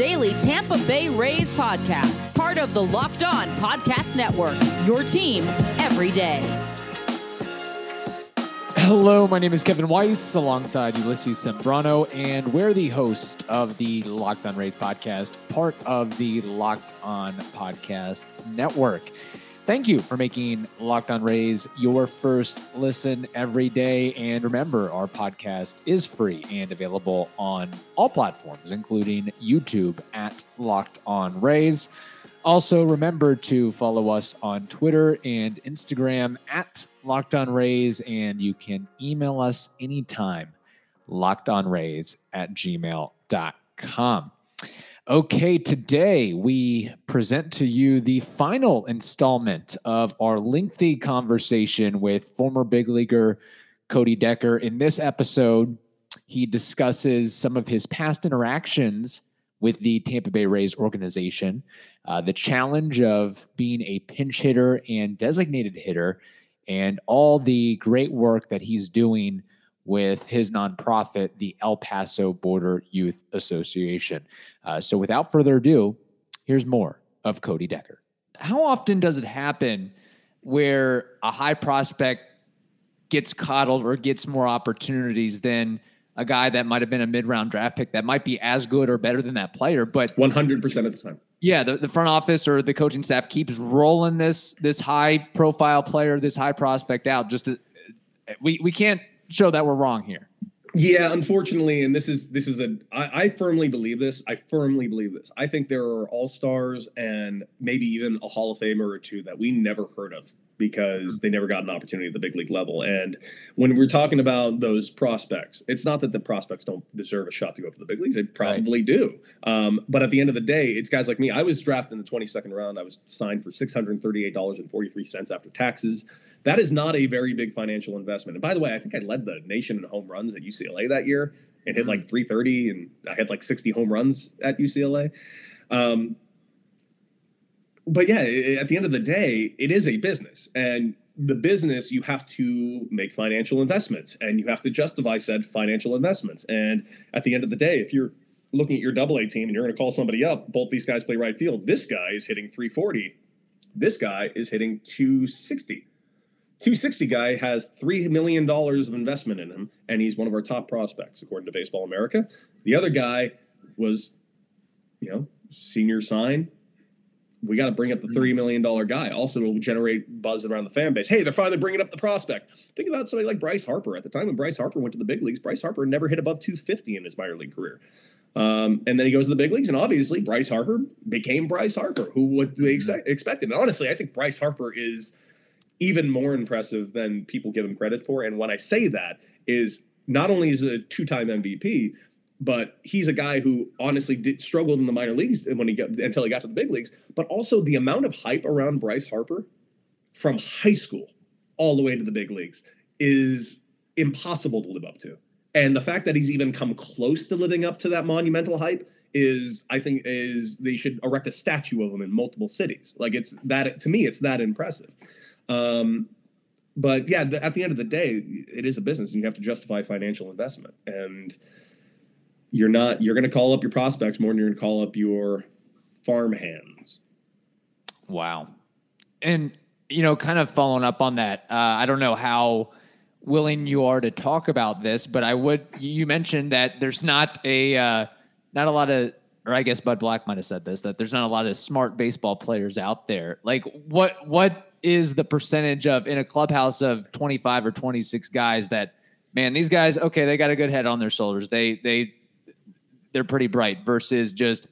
daily Tampa Bay Rays podcast, part of the Locked On Podcast Network. Your team every day. Hello, my name is Kevin Weiss alongside Ulysses Sembrano, and we're the host of the Locked On Rays podcast, part of the Locked On Podcast Network. Thank you for making Locked On Rays your first listen every day. And remember, our podcast is free and available on all platforms, including YouTube at Locked On Rays. Also, remember to follow us on Twitter and Instagram at Locked On Rays, and you can email us anytime, lockedonrays at gmail.com. Okay, today we present to you the final installment of our lengthy conversation with former big leaguer Cody Decker. In this episode, he discusses some of his past interactions with the Tampa Bay Rays organization, uh, the challenge of being a pinch hitter and designated hitter, and all the great work that he's doing with his nonprofit, the El Paso Border Youth Association. Uh, so, without further ado, here's more of Cody Decker. How often does it happen where a high prospect gets coddled or gets more opportunities than a guy that might have been a mid round draft pick that might be as good or better than that player? But 100% of the time. Yeah, the, the front office or the coaching staff keeps rolling this this high profile player, this high prospect out. Just to, we we can't show that we're wrong here. Yeah, unfortunately, and this is this is a I, I firmly believe this. I firmly believe this. I think there are all stars and maybe even a Hall of Famer or two that we never heard of because they never got an opportunity at the big league level. And when we're talking about those prospects, it's not that the prospects don't deserve a shot to go up to the big leagues. They probably right. do. Um, but at the end of the day, it's guys like me. I was drafted in the 22nd round. I was signed for $638.43 after taxes. That is not a very big financial investment. And by the way, I think I led the nation in home runs at UCLA that year and hit like 330 and I had like 60 home runs at UCLA. Um, but yeah, at the end of the day, it is a business. And the business, you have to make financial investments and you have to justify said financial investments. And at the end of the day, if you're looking at your double A team and you're going to call somebody up, both these guys play right field. This guy is hitting 340. This guy is hitting 260. 260 guy has $3 million of investment in him, and he's one of our top prospects, according to Baseball America. The other guy was, you know, senior sign, we got to bring up the $3 million guy. Also, it'll generate buzz around the fan base. Hey, they're finally bringing up the prospect. Think about somebody like Bryce Harper. At the time when Bryce Harper went to the big leagues, Bryce Harper never hit above 250 in his minor league career. Um, and then he goes to the big leagues, and obviously Bryce Harper became Bryce Harper, who what they ex- mm-hmm. expected. And honestly, I think Bryce Harper is even more impressive than people give him credit for. And when I say that, is not only is a two-time MVP, but he's a guy who honestly did, struggled in the minor leagues when he got until he got to the big leagues. But also the amount of hype around Bryce Harper from high school all the way to the big leagues is impossible to live up to. And the fact that he's even come close to living up to that monumental hype is, I think, is they should erect a statue of him in multiple cities. Like it's that to me, it's that impressive. Um, but yeah, the, at the end of the day, it is a business, and you have to justify financial investment and you're not you're going to call up your prospects more than you're going to call up your farm hands. Wow. And you know, kind of following up on that, uh, I don't know how willing you are to talk about this, but I would. You mentioned that there's not a uh, not a lot of, or I guess Bud Black might have said this that there's not a lot of smart baseball players out there. Like, what what is the percentage of in a clubhouse of 25 or 26 guys that man, these guys, okay, they got a good head on their shoulders. They they they're pretty bright versus just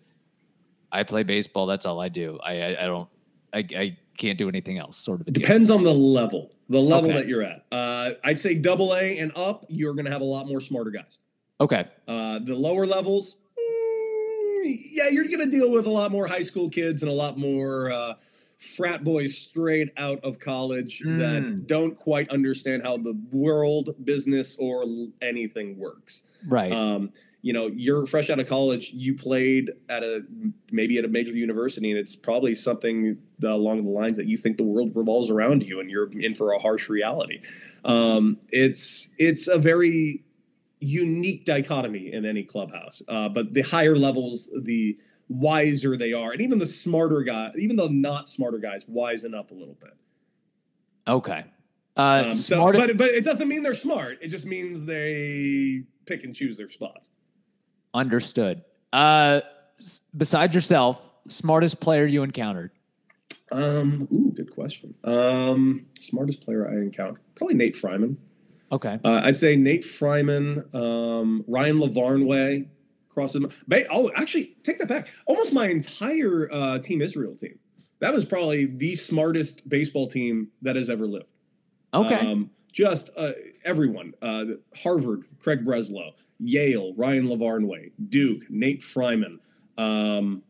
I play baseball. That's all I do. I I, I don't I, I can't do anything else. Sort of. Depends on the level, the level okay. that you're at. Uh, I'd say double A and up, you're going to have a lot more smarter guys. Okay. Uh, the lower levels, mm, yeah, you're going to deal with a lot more high school kids and a lot more uh, frat boys straight out of college mm. that hmm. don't quite understand how the world, business, or anything works. Right. Um, you know you're fresh out of college you played at a maybe at a major university and it's probably something along the lines that you think the world revolves around you and you're in for a harsh reality um, it's it's a very unique dichotomy in any clubhouse uh, but the higher levels the wiser they are, and even the smarter guy, even the not smarter guys, wisen up a little bit. Okay. Uh, Um, so, smart. but but it doesn't mean they're smart. It just means they pick and choose their spots. Understood. Uh, s- besides yourself, smartest player you encountered. Um, ooh, good question. Um, smartest player I encountered probably Nate Freiman. Okay. Uh, I'd say Nate Freiman, um, Ryan Lavarnway, cross them. Ba- oh, actually, take that back. Almost my entire uh, Team Israel team. That was probably the smartest baseball team that has ever lived. Okay. Um, just uh, everyone. Uh, Harvard, Craig Breslow, Yale, Ryan Lavarnway, Duke, Nate Freiman. Um,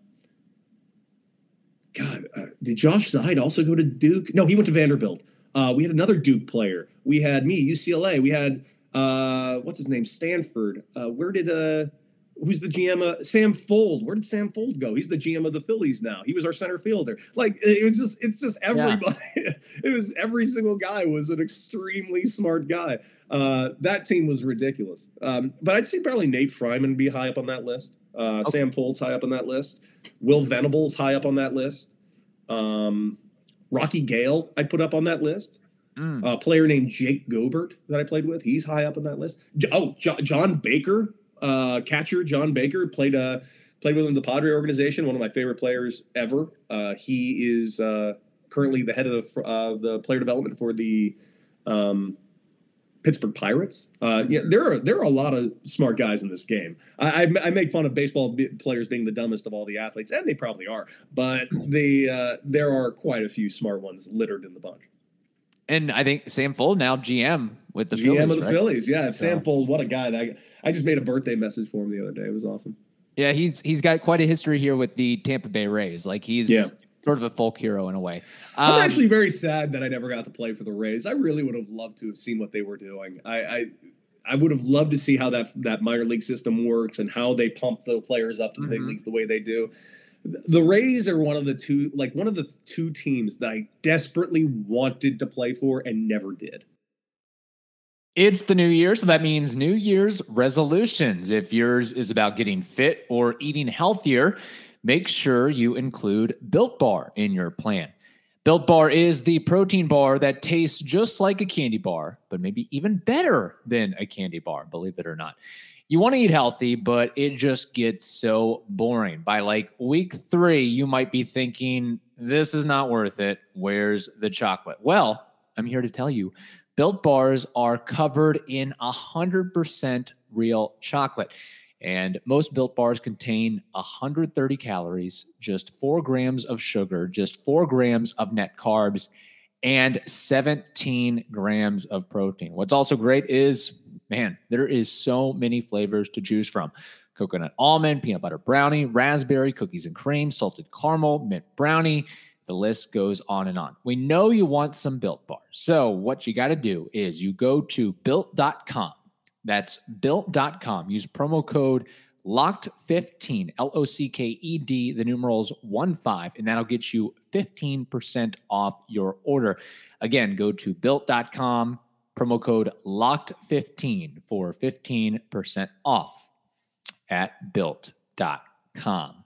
God, uh, did Josh Zeid also go to Duke? No, he went to Vanderbilt. Uh, we had another Duke player. We had me, UCLA. We had uh, what's his name, Stanford. Uh, where did who's the GM? Uh, Sam Fuld. Where did Sam Fuld go? He's the GM of the Phillies now. He was our center fielder. Like it was just, it's just everybody. it was every single guy was an extremely smart guy. Uh, that team was ridiculous. Um, but I'd say probably Nate Freiman be high up on that list. Uh, Okay. Sam Fuld's high up on that list. Will Venable's high up on that list. Um, Rocky Gale I'd put up on that list. Mm. A player named Jake Goebbert that I played with, he's high up on that list. Oh, Jo- John Baker, uh, catcher John Baker played uh, played with him in the Padre organization. One of my favorite players ever. Uh, he is uh, currently the head of the, uh, the player development for the um, Pittsburgh Pirates. Yeah, there are there are a lot of smart guys in this game. I, I, I make fun of baseball b- players being the dumbest of all the athletes, and they probably are. But the there are quite a few smart ones littered in the bunch. And I think Sam Fuld now GM with the GM Phillies, of the right? Phillies, yeah. So- Sam Fuld, what a guy! That I just made a birthday message for him the other day. It was awesome. Yeah, he's he's got quite a history here with the Tampa Bay Rays. Like he's Yeah. sort of a folk hero in a way. I'm Um, actually very sad that I never got to play for the Rays. I really would have loved to have seen what they were doing. I, I I would have loved to see how that that minor league system works and how they pump the players up to the big Mhm. leagues the way they do. The Rays are one of the two, like one of the two teams that I desperately wanted to play for and never did. It's the new year, so that means New Year's resolutions. If yours is about getting fit or eating healthier, make sure you include Built Bar in your plan. Built Bar is the protein bar that tastes just like a candy bar, but maybe even better than a candy bar, believe it or not. You want to eat healthy, but it just gets so boring. By like week three, you might be thinking, this is not worth it. Where's the chocolate? Well, I'm here to tell you Built bars are covered in 100% real chocolate. And most built bars contain 130 calories, just four grams of sugar, just four grams of net carbs, and 17 grams of protein. What's also great is, man, there is so many flavors to choose from coconut almond, peanut butter brownie, raspberry, cookies and cream, salted caramel, mint brownie. The list goes on and on. We know you want some built bars. So, what you got to do is you go to built.com. That's built.com. Use promo code locked15, L O C K E D, the numerals 1 5, and that'll get you 15% off your order. Again, go to built.com, promo code locked15 for 15% off at built.com.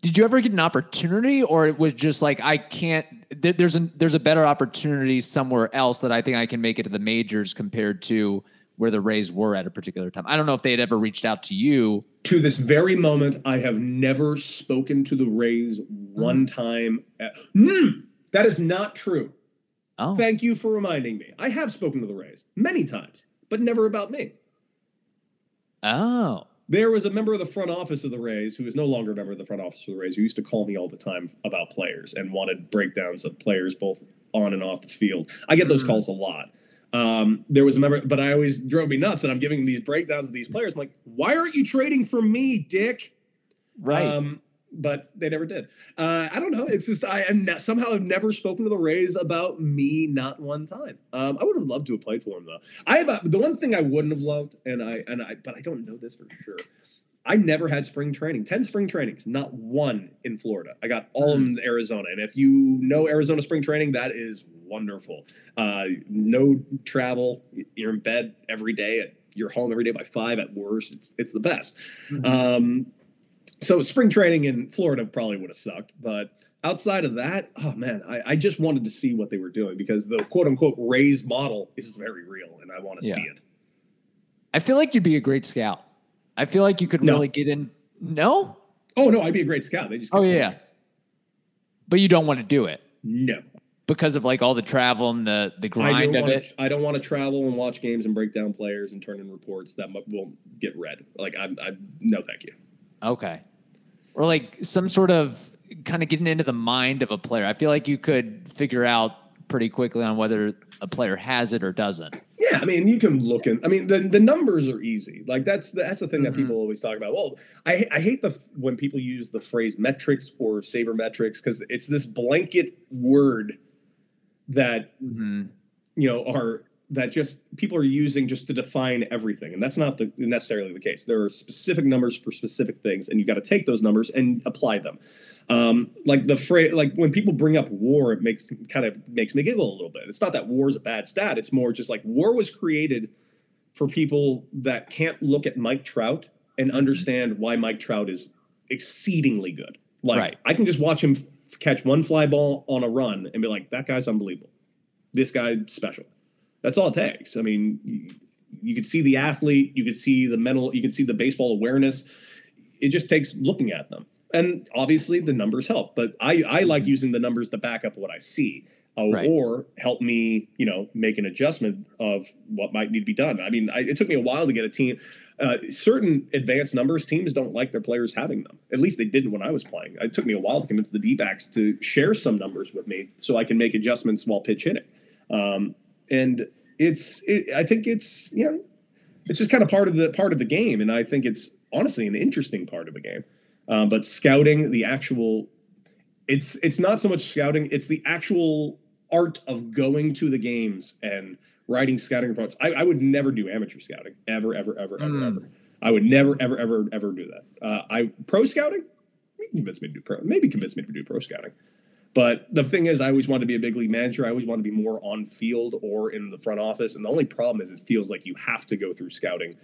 Did you ever get an opportunity, or it was just like I can't? th- There's a there's a better opportunity somewhere else that I think I can make it to the majors compared to where the Rays were at a particular time. I don't know if they had ever reached out to you. To this very moment, I have never spoken to the Rays one time. At, Mm, that is not true. Oh, Thank you for reminding me. I have spoken to the Rays many times, but never about me. oh, There was a member of the front office of the Rays who is no longer a member of the front office of the Rays who used to call me all the time about players and wanted breakdowns of players both on and off the field. I get those Mm. calls a lot. Um, there was a member, but I always drove me nuts and I'm giving these breakdowns of these players. I'm like, why aren't you trading for me, Dick? right. Um, but they never did. Uh, I don't know. It's just I am somehow have never spoken to the Rays about me not one time. Um, I would have loved to have played for them though. I have a, the one thing I wouldn't have loved, and I and I, but I don't know this for sure. I never had spring training. Ten spring trainings, not one in Florida. I got all of them in Arizona. And if you know Arizona spring training, that is wonderful. Uh, no travel. You're in bed every day. At, you're home every day by five at worst. It's it's the best. Mhm. Um, so spring training in Florida probably would have sucked, but outside of that, oh man, I, I, just wanted to see what they were doing because the quote unquote Rays model is very real, and I want to yeah. see it. I feel like you'd be a great scout. I feel like you could no. really get in. No. Oh no, I'd be a great scout. They just. Oh yeah. But you don't want to do it. No. Because of like all the travel and the the grind of it. To, I don't want to travel and watch games and break down players and turn in reports that won't get read. Like I'm, I no, thank you. Okay. Or like some sort of kind of getting into the mind of a player. I feel like you could figure out pretty quickly on whether a player has it or doesn't. Yeah, I mean, you can look in. I mean, the, the numbers are easy. Like that's the, that's the thing mm-hmm. that people always talk about. Well, I I hate the when people use the phrase metrics or sabermetrics because it's this blanket word that mm-hmm. you know are that just people are using just to define everything. And that's not the, necessarily the case. There are specific numbers for specific things and you got to take those numbers and apply them. Um, like the phrase like when people bring up war it makes kind of makes me giggle a little bit. It's not that war is a bad stat it's more just like war was created for people that can't look at mike trout and mm-hmm. understand why mike trout is exceedingly good. Like right. i can just watch him catch one fly ball on a run and be like that guy's unbelievable. This guy's special that's all it takes. I mean, you, you could see the athlete, you could see the mental, you could see the baseball awareness. It just takes looking at them. And obviously the numbers help, but I, I like mm-hmm. using the numbers to back up what I see. Uh, right. or help me, you know, make an adjustment of what might need to be done. I mean, I, it took me a while to get a team. Uh, certain advanced numbers teams don't like their players having them. At least they didn't when I was playing. It took me a while to convince the D-backs to share some numbers with me so I can make adjustments while pitch hitting. Um, and it's it, I think it's you know it's just kind of part of the part of the game, and I think it's honestly an interesting part of the game. Um, but scouting the actual, it's it's not so much scouting; it's the actual art of going to the games and writing scouting reports. I, I would never do amateur scouting ever, ever, ever, ever, mm. ever. I would never, ever, ever, ever do that. Uh, I pro scouting, convince me to do pro, maybe convince me to do pro scouting. But the thing is, I always wanted to be a big league manager. I always want to be more on field or in the front office. And the only problem is, it feels like you have to go through scouting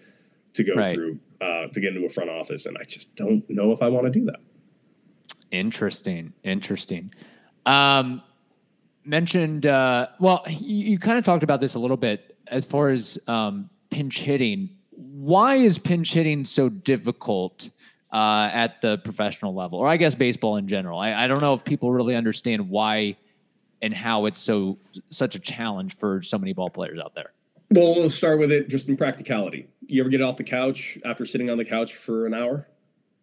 to go right. through uh, to get into a front office, and I just don't know if I want to do that. Interesting, interesting. Um, mentioned uh, well, you, you kind of talked about this a little bit as far as um, pinch hitting. Why is pinch hitting so difficult? Uh, at the professional level, or I guess baseball in general. I, I don't know if people really understand why and how it's so such a challenge for so many ball players out there. Well, we'll start with it just in practicality. You ever get off the couch after sitting on the couch for an hour?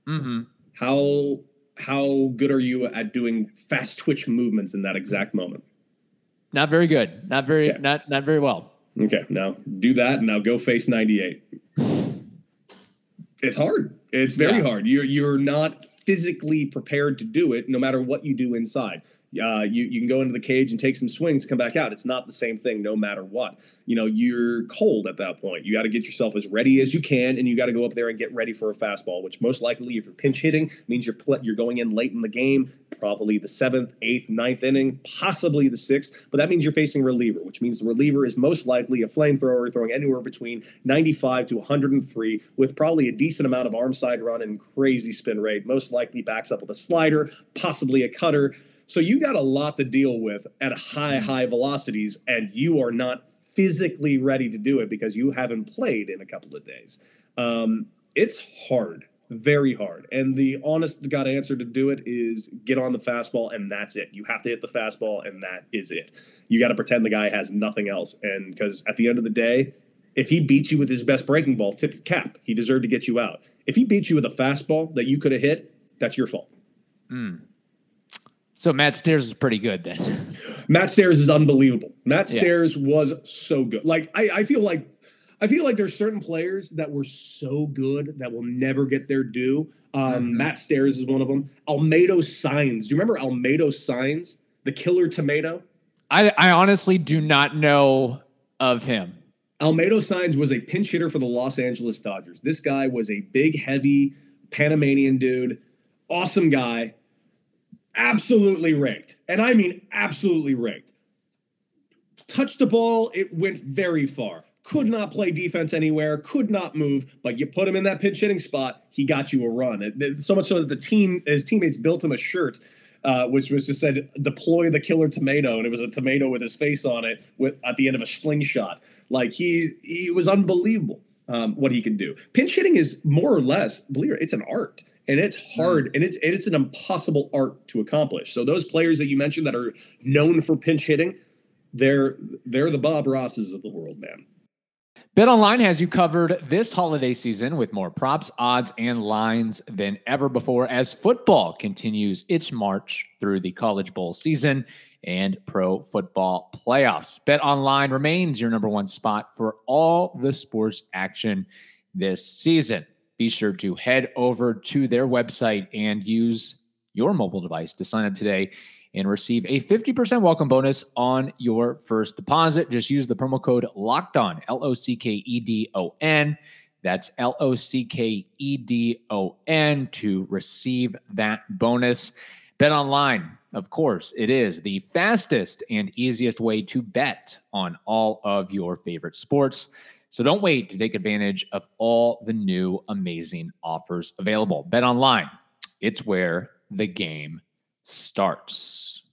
Mm-hmm. How how good are you at doing fast twitch movements in that exact moment? Not very good. Not very okay. not not very well. Okay, now do that and now go face 98. It's hard. It's very yeah. hard. You're you're not physically prepared to do it, no matter what you do inside uh, you, you can go into the cage and take some swings, come back out. It's not the same thing no matter what. You know, you're cold at that point. You got to get yourself as ready as you can, and you got to go up there and get ready for a fastball, which most likely, if you're pinch hitting, means you're pl- you're going in late in the game, probably the seventh, eighth, ninth inning, possibly the sixth. But that means you're facing reliever, which means the reliever is most likely a flamethrower throwing anywhere between 95 to 103 with probably a decent amount of arm side run and crazy spin rate. Most likely backs up with a slider, possibly a cutter so you got a lot to deal with at high, mm-hmm. high velocities, and you are not physically ready to do it because you haven't played in a couple of days. Um, it's hard, very hard. And the honest God answer to do it is get on the fastball, and that's it. You have to hit the fastball, and that is it. You got to pretend the guy has nothing else. And because at the end of the day, if he beats you with his best breaking ball, tip your cap. He deserved to get you out. If he beats you with a fastball that you could have hit, that's your fault. Mm. So Matt Stairs is pretty good then. Matt Stairs is unbelievable. Matt Stairs yeah. was so good. Like I, I feel like I feel like there's certain players that were so good that will never get their due. Um, mm-hmm. Matt Stairs is one of them. Olmedo Sáenz. Do you remember Olmedo Sáenz, the killer tomato? I, I honestly do not know of him. Olmedo Sáenz was a pinch hitter for the Los Angeles Dodgers. This guy was a big, heavy Panamanian dude, awesome guy absolutely raked. And I mean absolutely raked. Touched the ball, it went very far. could not play defense anywhere, could not move, but you put him in that pinch hitting spot, he got you a run. So much so that the team, his teammates built him a shirt, uh, which was just said "deploy the killer tomato," and it was a tomato with his face on it with at the end of a slingshot. Like he he was unbelievable um, what he can do. Pinch hitting is more or less, believe it, it's an art. And it's hard, mm. and it's and it's an impossible art to accomplish. So those players that you mentioned that are known for pinch hitting, they're they're the Bob Rosses of the world, man. Bet Online has you covered this holiday season with more props, odds, and lines than ever before as football continues its march through the College Bowl season and pro football playoffs. Bet Online remains your number one spot for all the sports action this season. Be sure to head over to their website and use your mobile device to sign up today and receive a 50% welcome bonus on your first deposit. Just use the promo code locked on, L O C K E D O N. That's L O C K E D O N to receive that bonus. Bet online, of course, it is the fastest and easiest way to bet on all of your favorite sports. So don't wait to take advantage of all the new amazing offers available. Bet online, it's where the game starts.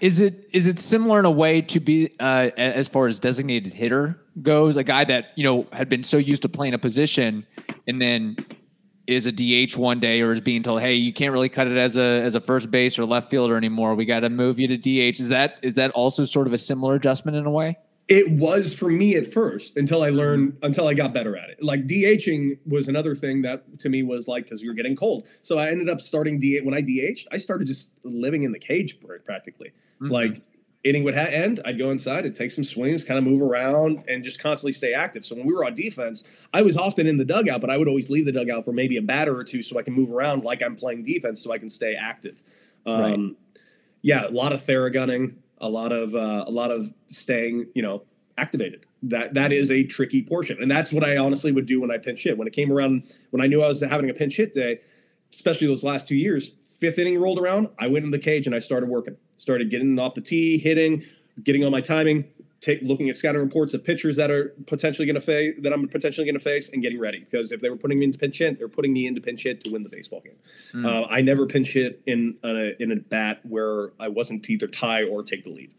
Is it is it similar in a way to be uh, as far as designated hitter goes? A guy that you know had been so used to playing a position, and then is a DH one day, or is being told, "Hey, you can't really cut it as a as a first base or left fielder anymore. We got to move you to DH." Is that is that also sort of a similar adjustment in a way? It was for me at first until I learned until I got better at it. Like DHing was another thing that to me was like because you're getting cold. So I ended up starting DH when I DH'd. I started just living in the cage practically. Mm-hmm. Like inning would ha- end, I'd go inside, and take some swings, kind of move around, and just constantly stay active. So when we were on defense, I was often in the dugout, but I would always leave the dugout for maybe a batter or two so I can move around like I'm playing defense, so I can stay active. Um, right. Yeah, a lot of theragunning a lot of uh, a lot of staying, you know, activated. That that is a tricky portion, and that's what I honestly would do when I pinch hit. When it came around, when I knew I was having a pinch hit day, especially those last two years, fifth inning rolled around, I went in the cage and I started working. Started getting off the tee, hitting, getting on my timing, take looking at scouting reports of pitchers that are potentially going to face that I'm potentially going to face and getting ready because if they were putting me into pinch hit, they're putting me into pinch hit to win the baseball game. Mm. Uh, I never pinch hit in a, in a bat where I wasn't either tie or take the lead.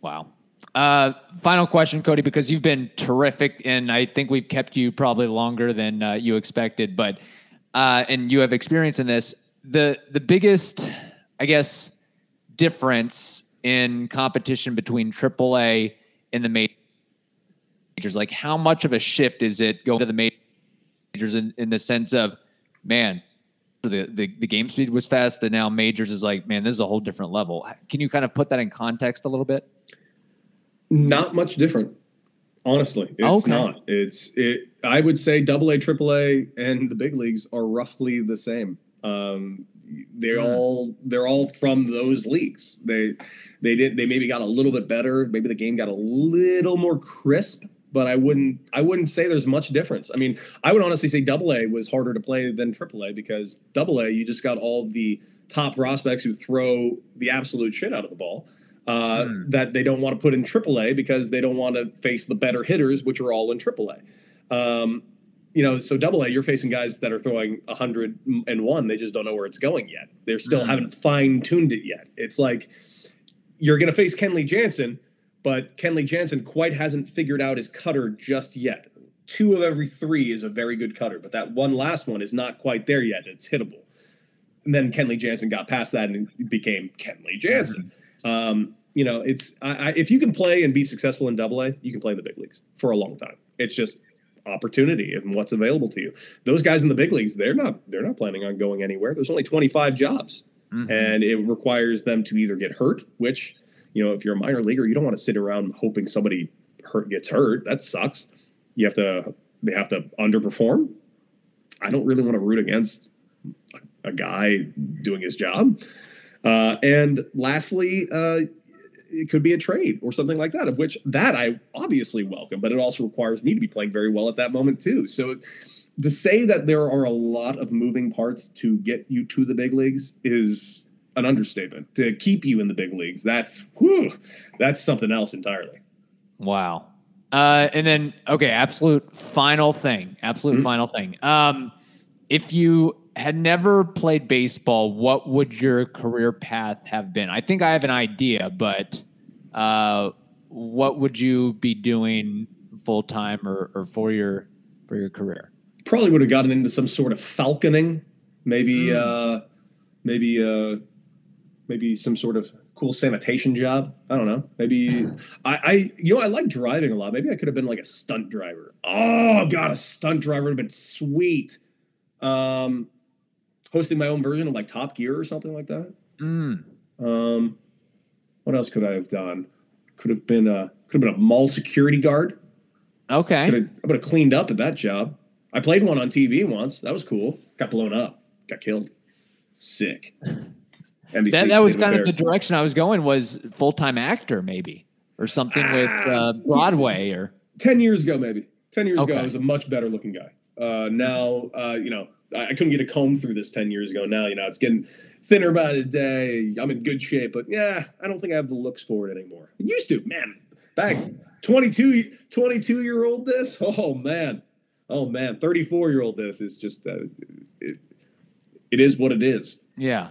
Wow. Uh, final question, Cody, because you've been terrific, and I think we've kept you probably longer than uh, you expected. But uh, and you have experience in this. The the biggest, I guess, difference in competition between AAA and the majors? Like, how much of a shift is it going to the majors in, in the sense of, man, the, the, the game speed was fast, and now majors is like, man, this is a whole different level. Can you kind of put that in context a little bit? Not much different, honestly. It's okay. not. It's it. I would say Double A, Triple A, and the big leagues are roughly the same. Um, they're yeah. all they're all from those leagues. They they did they maybe got a little bit better. Maybe the game got a little more crisp, but I wouldn't I wouldn't say there's much difference. I mean, I would honestly say Double A was harder to play than Triple A because Double A you just got all the top prospects who throw the absolute shit out of the ball. Uh, mm. That they don't want to put in AAA because they don't want to face the better hitters, which are all in AAA. Um, you know, so double A, you're facing guys that are throwing 101. They just don't know where it's going yet. They're still mm-hmm. haven't fine tuned it yet. It's like you're going to face Kenley Jansen, but Kenley Jansen quite hasn't figured out his cutter just yet. Two of every three is a very good cutter, but that one last one is not quite there yet. It's hittable. And then Kenley Jansen got past that and became Kenley Jansen. Mm-hmm. Um, you know, it's I, I, if you can play and be successful in Double A, you can play in the big leagues for a long time. It's just opportunity and what's available to you. Those guys in the big leagues, they're not they're not planning on going anywhere. There's only 25 jobs. Mm-hmm. And it requires them to either get hurt, which, you know, if you're a minor leaguer, you don't want to sit around hoping somebody hurt gets hurt. That sucks. You have to they have to underperform. I don't really want to root against a, a guy doing his job. Uh, and lastly, uh, it could be a trade or something like that, of which that I obviously welcome, but it also requires me to be playing very well at that moment too. So to say that there are a lot of moving parts to get you to the big leagues is an understatement. To keep you in the big leagues, that's whew, that's something else entirely. Wow. Uh, and then, okay, absolute final thing. Absolute Mhm. final thing. Um, if you had never played baseball, what would your career path have been? I think I have an idea, but uh, what would you be doing full time or, or for your for your career? Probably would have gotten into some sort of falconing, maybe, Mm. uh, maybe, uh, maybe some sort of cool sanitation job. I don't know. Maybe I, I, you know, I like driving a lot. Maybe I could have been like a stunt driver. Oh God, a stunt driver would have been sweet. Um, hosting my own version of like Top Gear or something like that. Mm. Um, what else could I have done? Could have been a could have been a mall security guard. Okay. Could have, I would have cleaned up at that job. I played one on TV once. That was cool. Got blown up. Got killed. Sick. NBC That, that was kind of the direction I was going was full time actor maybe or something with Ah, uh, Broadway or ten years ago, maybe ten years ago, I was a much better looking guy. Uh, now, uh, you know, I, couldn't get a comb through this ten years ago. Now, you know, it's getting thinner by the day. I'm in good shape, but yeah, I don't think I have the looks for it anymore. I used to, man. Back 22, 22 year old this. Oh man, oh man, 34 year old this is just uh, it, it is what it is. Yeah.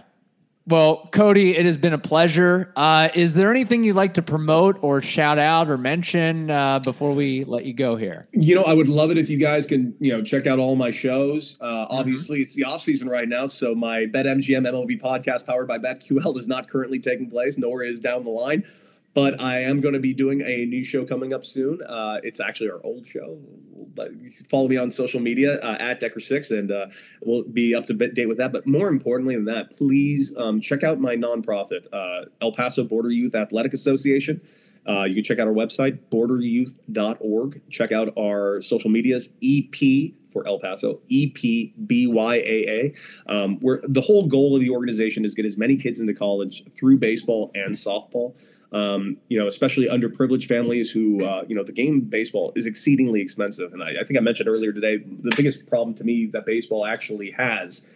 Well, Cody, it has been a pleasure. Uh, is there anything you'd like to promote or shout out or mention uh, before we let you go here? You know, I would love it if you guys can, you know, check out all my shows. Mm-hmm. Uh, obviously, it's the off season right now, so my BetMGM MLB podcast powered by BetQL is not currently taking place, nor is down the line. But I am going to be doing a new show coming up soon. Uh, it's actually our old show. But follow me on social media uh, at Decker6, and uh, we'll be up to date with that. But more importantly than that, please um, check out my nonprofit, uh, El Paso Border Youth Athletic Association. Uh, you can check out our website, borderyouth.org. Check out our social medias, EP for El Paso, EPBYAA. Um, where the whole goal of the organization is get as many kids into college through baseball and softball. Um, you know, especially underprivileged families who, uh, you know, the game baseball is exceedingly expensive. And I, I think I mentioned earlier today, the biggest problem to me that baseball actually has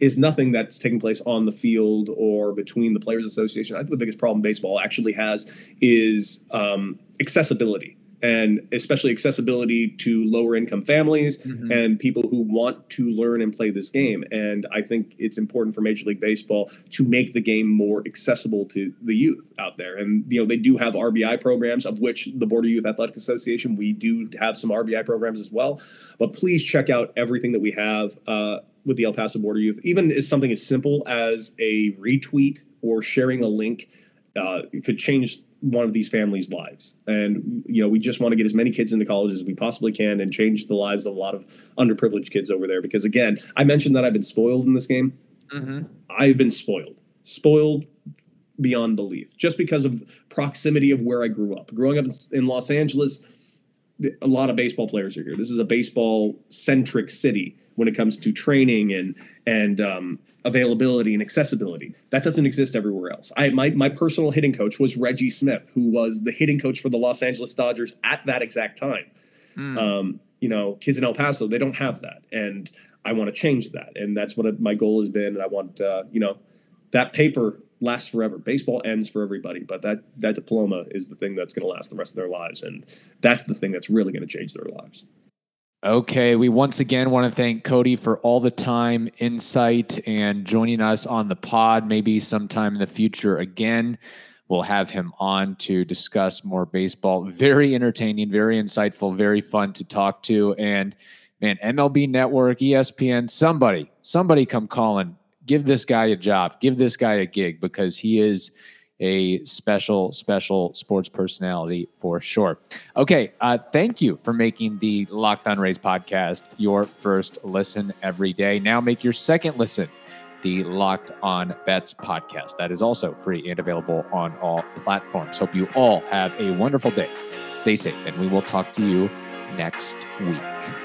is nothing that's taking place on the field or between the players association i think the biggest problem baseball actually has is um, accessibility and especially accessibility to lower income families Mhm. and people who want to learn and play this game. And i think it's important for major league baseball to make the game more accessible to the youth out there. And you know they do have rbi programs of which the border youth athletic association we do have some rbi programs as well. But please check out everything that we have uh, with the El Paso Border Youth, even as something as simple as a retweet or sharing a link, uh, it could change one of these families' lives. And you know, we just want to get as many kids into college as we possibly can and change the lives of a lot of underprivileged kids over there. Because again, I mentioned that I've been spoiled in this game. Mm-hmm. I've been spoiled, spoiled beyond belief, just because of proximity of where I grew up. Growing up in, in Los Angeles, a lot of baseball players are here. This is a baseball centric city when it comes to training and and um, availability and accessibility. That doesn't exist everywhere else. I my my personal hitting coach was Reggie Smith, who was the hitting coach for the Los Angeles Dodgers at that exact time. Mm. Um, you know, kids in El Paso, they don't have that, and I want to change that, and that's what my goal has been. And I want, uh, you know, that paper lasts forever. Baseball ends for everybody, but that that diploma is the thing that's going to last the rest of their lives, and that's the thing that's really going to change their lives. Okay, we once again want to thank Cody for all the time, insight, and joining us on the pod. Maybe sometime in the future again, we'll have him on to discuss more baseball. Very entertaining, very insightful, very fun to talk to. And man, MLB Network, ESPN, somebody, somebody come calling. Give this guy a job. Give this guy a gig because he is a special, special sports personality for sure. Okay, uh, thank you for making the Locked On Rays podcast your first listen every day. Now make your second listen the Locked On Bets podcast. That is also free and available on all platforms. Hope you all have a wonderful day. Stay safe, and we will talk to you next week.